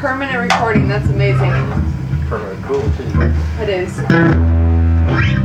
permanent recording. That's amazing. Permanent cool. It is.